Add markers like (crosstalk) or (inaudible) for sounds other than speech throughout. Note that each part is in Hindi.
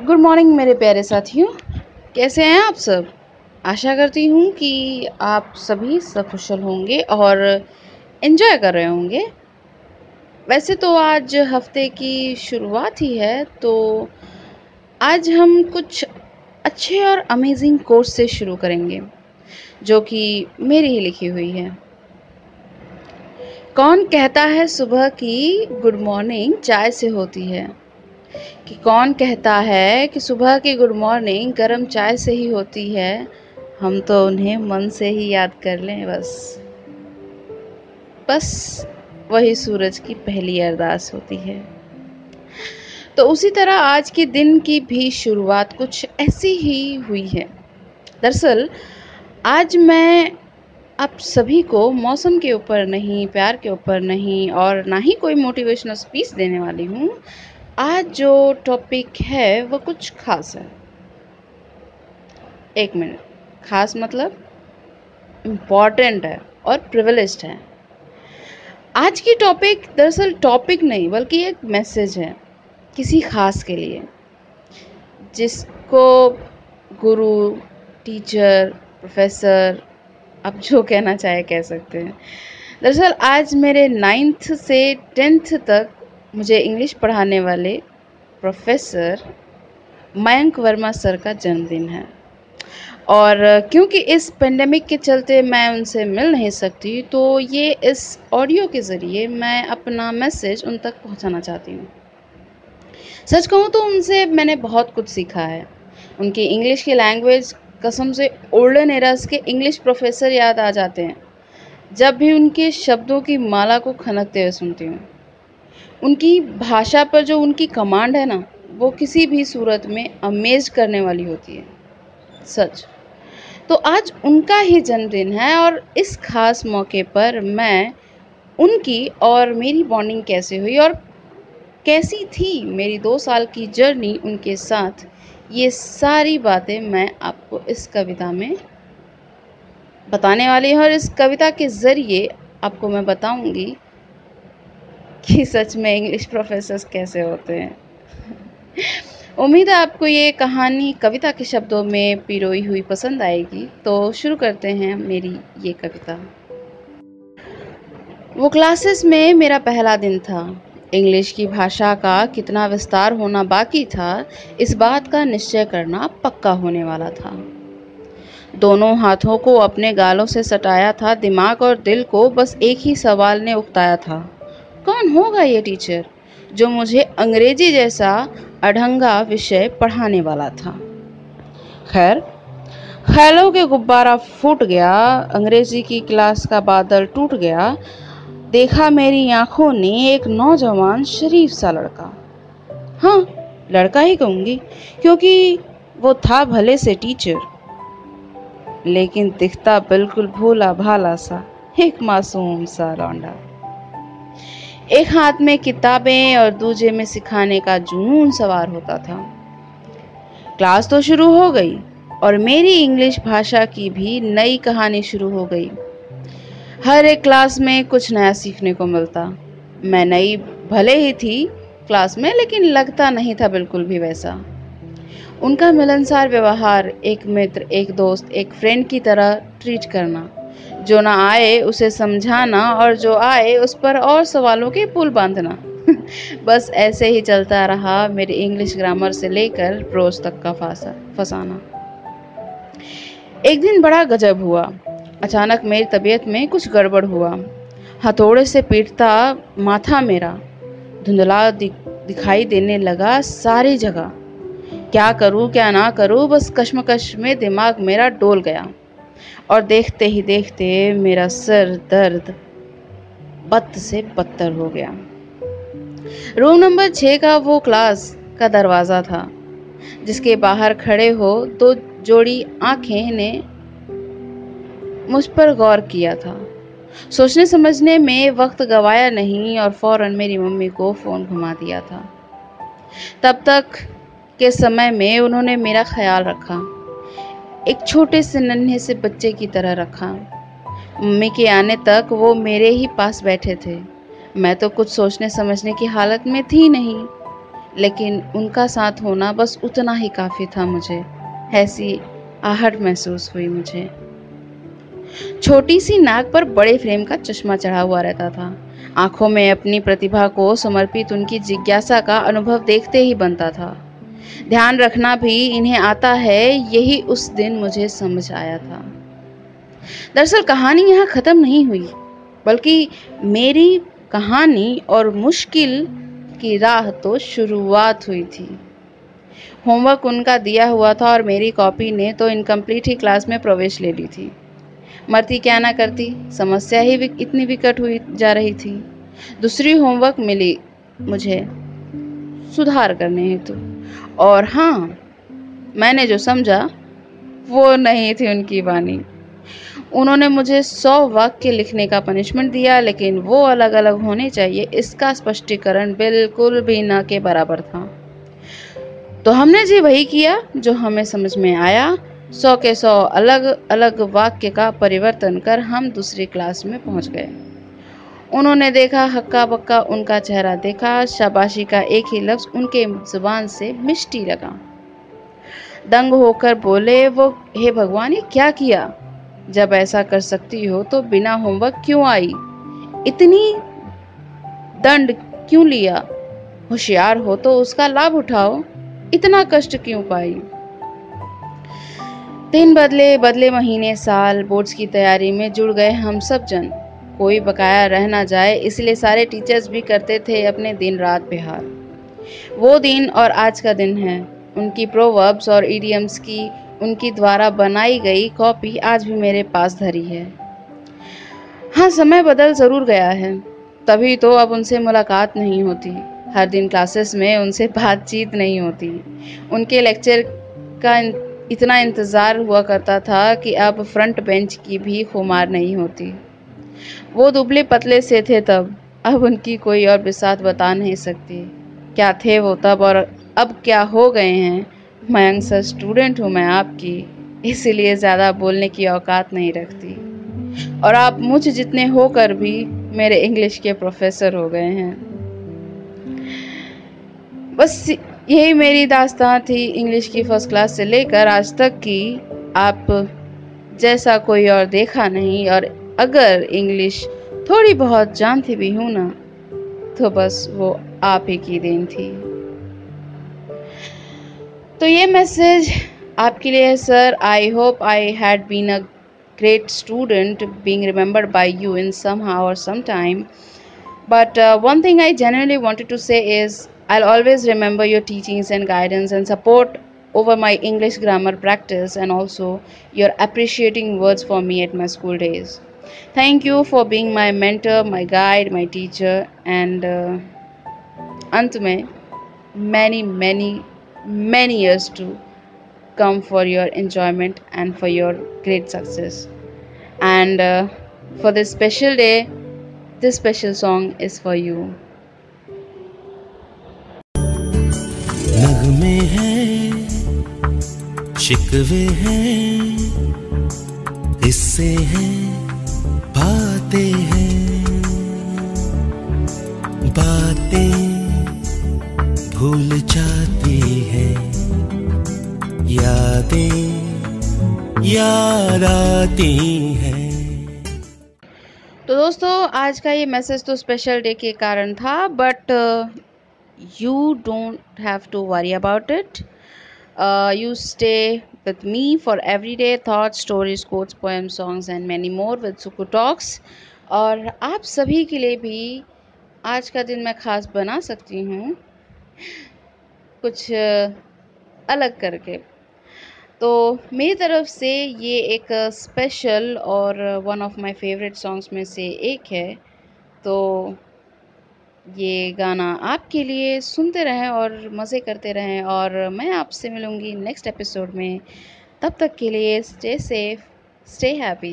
गुड मॉर्निंग मेरे प्यारे साथियों। कैसे हैं आप सब? आशा करती हूँ कि आप सभी सकुशल होंगे और इन्जॉय कर रहे होंगे। वैसे तो आज हफ़्ते की शुरुआत ही है तो आज हम कुछ अच्छे और अमेजिंग कोर्स से शुरू करेंगे, जो कि मेरी ही लिखी हुई है। कौन कहता है सुबह की गुड मॉर्निंग चाय से होती है? कि कौन कहता है कि सुबह की गुड मॉर्निंग गर्म चाय से ही होती है। हम तो उन्हें मन से ही याद कर लें बस। बस वही सूरज की पहली अरदास होती है। तो उसी तरह आज के दिन की भी शुरुआत कुछ ऐसी ही हुई है। दरअसल, आज मैं आप सभी को मौसम के ऊपर नहीं, प्यार के ऊपर नहीं और ना ही कोई मोटिवेशनल स्पीच देने वाली हूँ। आज जो टॉपिक है, वो कुछ खास है। एक मिनट। खास मतलब इंपॉर्टेंट है और प्रिविलेज्ड है। आज की टॉपिक दरअसल टॉपिक नहीं, बल्कि एक मैसेज है किसी खास के लिए, जिसको गुरु टीचर प्रोफेसर आप जो कहना चाहे कह सकते हैं। दरअसल आज मेरे नाइन्थ से टेंथ तक मुझे इंग्लिश पढ़ाने वाले प्रोफेसर मयंक वर्मा सर का जन्मदिन है। और क्योंकि इस पेंडेमिक के चलते मैं उनसे मिल नहीं सकती तो ये इस ऑडियो के ज़रिए मैं अपना मैसेज उन तक पहुंचाना चाहती हूँ। सच कहूँ तो उनसे मैंने बहुत कुछ सीखा है। उनकी इंग्लिश की लैंग्वेज कसम से ओल्डन एराज के इंग्लिश प्रोफेसर याद आ जाते हैं। जब भी उनके शब्दों की माला को खनकते हुए सुनती हूँ। उनकी भाषा पर जो उनकी कमांड है ना, वो किसी भी सूरत में अमेज करने वाली होती है। सच। तो आज उनका ही जन्मदिन है और इस खास मौके पर मैं उनकी और मेरी बॉन्डिंग कैसे हुई और कैसी थी मेरी दो साल की जर्नी उनके साथ, ये सारी बातें मैं आपको इस कविता में बताने वाली हूँ और इस कविता के ज़रिए आपको मैं बताऊँगी कि सच में इंग्लिश प्रोफेसर्स कैसे होते हैं? उम्मीद है आपको ये कहानी कविता के शब्दों में पिरोई हुई पसंद आएगी। तो शुरू करते हैं मेरी ये कविता। वो क्लासेस में मेरा पहला दिन था। इंग्लिश की भाषा का कितना विस्तार होना बाकी था, इस बात का निश्चय करना पक्का होने वाला था। दोनों हाथों को अपने गालों से सटाया था, दिमाग और दिल को बस एक ही सवाल ने उकताया था। कौन होगा ये टीचर जो मुझे अंग्रेज़ी जैसा अढ़ंगा विषय पढ़ाने वाला था? खैर ख्यालों के गुब्बारा फूट गया, अंग्रेज़ी की क्लास का बादल टूट गया। देखा मेरी आँखों ने एक नौजवान शरीफ सा लड़का। हाँ लड़का ही कहूँगी, क्योंकि वो था भले से टीचर, लेकिन दिखता बिल्कुल भोला भाला सा, एक मासूम सा लौंडा। एक हाथ में किताबें और दूजे में सिखाने का जुनून सवार होता था। क्लास तो शुरू हो गई और मेरी इंग्लिश भाषा की भी नई कहानी शुरू हो गई। हर एक क्लास में कुछ नया सीखने को मिलता। मैं नई भले ही थी क्लास में, लेकिन लगता नहीं था बिल्कुल भी वैसा। उनका मिलनसार व्यवहार, एक मित्र, एक दोस्त, एक फ्रेंड की तरह ट्रीट करना जो ना आए उसे समझाना और जो आए उस पर और सवालों के पुल बांधना। (laughs) बस ऐसे ही चलता रहा मेरे इंग्लिश ग्रामर से लेकर प्रोज तक का फासा फसाना। एक दिन बड़ा गजब हुआ। अचानक मेरी तबीयत में कुछ गड़बड़ हुआ। हथौड़े से पीटता माथा मेरा। धुंधला दि, दिखाई देने लगा सारी जगह। क्या करूँ क्या ना करूँ बस कश्मकश में दिमाग मेरा डोल गया। और देखते ही देखते मेरा सर दर्द बद से बदतर हो गया। रूम नंबर छः का वो क्लास का दरवाज़ा था, जिसके बाहर खड़े हो दो जोड़ी आँखें ने मुझ पर गौर किया था। सोचने समझने में वक्त गवाया नहीं और फ़ौरन मेरी मम्मी को फ़ोन घुमा दिया था। तब तक के समय में उन्होंने मेरा ख्याल रखा। एक छोटे से नन्हे से बच्चे की तरह रखा। मम्मी के आने तक वो मेरे ही पास बैठे थे। मैं तो कुछ सोचने समझने की हालत में थी नहीं, लेकिन उनका साथ होना बस उतना ही काफ़ी था मुझे। ऐसी आहट महसूस हुई मुझे। छोटी सी नाक पर बड़े फ्रेम का चश्मा चढ़ा हुआ रहता था। आँखों में अपनी प्रतिभा को समर्पित उनकी जिज्ञासा का अनुभव देखते ही बनता था। ध्यान रखना भी इन्हें आता है, यही उस दिन मुझे समझ आया था। दरअसल कहानी यहाँ ख़त्म नहीं हुई, बल्कि मेरी कहानी और मुश्किल की राह तो शुरुआत हुई थी। होमवर्क उनका दिया हुआ था और मेरी कॉपी ने तो इनकम्प्लीट ही क्लास में प्रवेश ले ली थी। मरती क्या ना करती, समस्या ही इतनी विकट हुई जा रही थी। दूसरी होमवर्क मिली मुझे, सुधार करने हेतु। तो। और हाँ मैंने जो समझा, वो नहीं थी उनकी वाणी। उन्होंने मुझे सौ वाक्य लिखने का पनिशमेंट दिया, लेकिन वो अलग अलग होने चाहिए, इसका स्पष्टीकरण बिल्कुल भी ना के बराबर था। तो हमने जी वही किया, जो हमें समझ में आया। सौ के सौ अलग अलग वाक्य का परिवर्तन कर हम दूसरी क्लास में पहुँच गए। उन्होंने देखा हक्का बक्का उनका चेहरा देखा, शाबाशी का एक ही लफ्ज उनके ज़ुबान से मिष्टी लगा। दंग होकर बोले, वो, हे भगवान, ये क्या किया? जब ऐसा कर सकती हो तो बिना होमवर्क क्यों आई? इतनी दंड क्यों लिया? होशियार हो तो उसका लाभ उठाओ। इतना कष्ट क्यों पाई? दिन बदले बदले महीने, साल, बोर्ड्स की तैयारी में जुड़ गए हम सब जन। कोई बकाया रह ना जाए, इसलिए सारे टीचर्स भी करते थे अपने दिन रात बिहार। वो दिन और आज का दिन है। उनकी प्रोवर्ब्स और ईडियम्स की, उनकी द्वारा बनाई गई कॉपी आज भी मेरे पास धरी है। हाँ समय बदल ज़रूर गया है। तभी तो अब उनसे मुलाकात नहीं होती। हर दिन क्लासेस में उनसे बातचीत नहीं होती। उनके लेक्चर का इतना इंतज़ार हुआ करता था कि अब फ्रंट बेंच की भी खुमार नहीं होती। वो दुबले पतले से थे तब। अब उनकी कोई और बिसात बता नहीं सकती। क्या थे वो तब और अब क्या हो गए हैं? मैं यंगसर स्टूडेंट हूँ मैं आपकी, इसीलिए ज़्यादा बोलने की औकात नहीं रखती। और आप मुझ जितने होकर भी मेरे इंग्लिश के प्रोफेसर हो गए हैं। बस यही मेरी दास्तान थी इंग्लिश की फ़र्स्ट क्लास से लेकर आज तक की। आप जैसा कोई और देखा नहीं और अगर इंग्लिश थोड़ी बहुत जानती भी हूँ ना तो बस वो आप ही की देन थी। तो ये मैसेज आपके लिए है sir I hope I had been a great student being remembered by you in somehow और some time but one thing I generally want to say is I always remember your teachings and guidance and support over my English grammar practice and also your appreciating words for me at my school days Thank you for being my mentor, my guide, my teacher, and uh, में many, many, many years to come for your enjoyment and for your great success. And uh, for this special day, this special song is for you. नगमे हैं शिकवे हैं हिस्से हैं बातें हैं, बातें भूल जाती हैं। यादें याद आती हैं। तो दोस्तों, आज का ये मैसेज तो स्पेशल डे के कारण था but you don't have to worry about it. You stay with me for every day thoughts stories quotes poem songs and many more with Suku talks और आप सभी के लिए भी आज का दिन मैं खास बना सकती हूँ। कुछ uh, अलग करके। तो मेरी तरफ़ से ये एक स्पेशल और one of my favourite songs में से एक है। तो ये गाना आपके लिए सुनते रहें और मज़े करते रहें और मैं आपसे मिलूँगी नेक्स्ट एपिसोड में। तब तक के लिए स्टे सेफ़ स्टे हैप्पी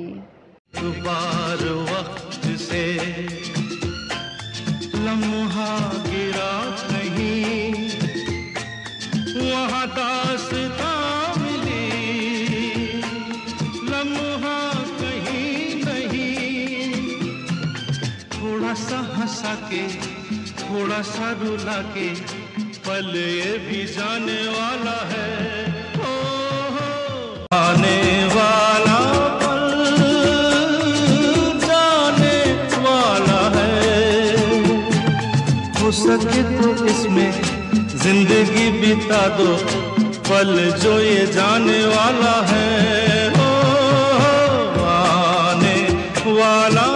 वहाँ मिली। लम्हा सा हंसा के थोड़ा सा रुला के पल ये भी जाने वाला है। हो, हो आने वाला जाने वाला है। हो सके तो इसमें ज़िंदगी बिता दो पल जो ये जाने वाला है। हो, हो आने वाला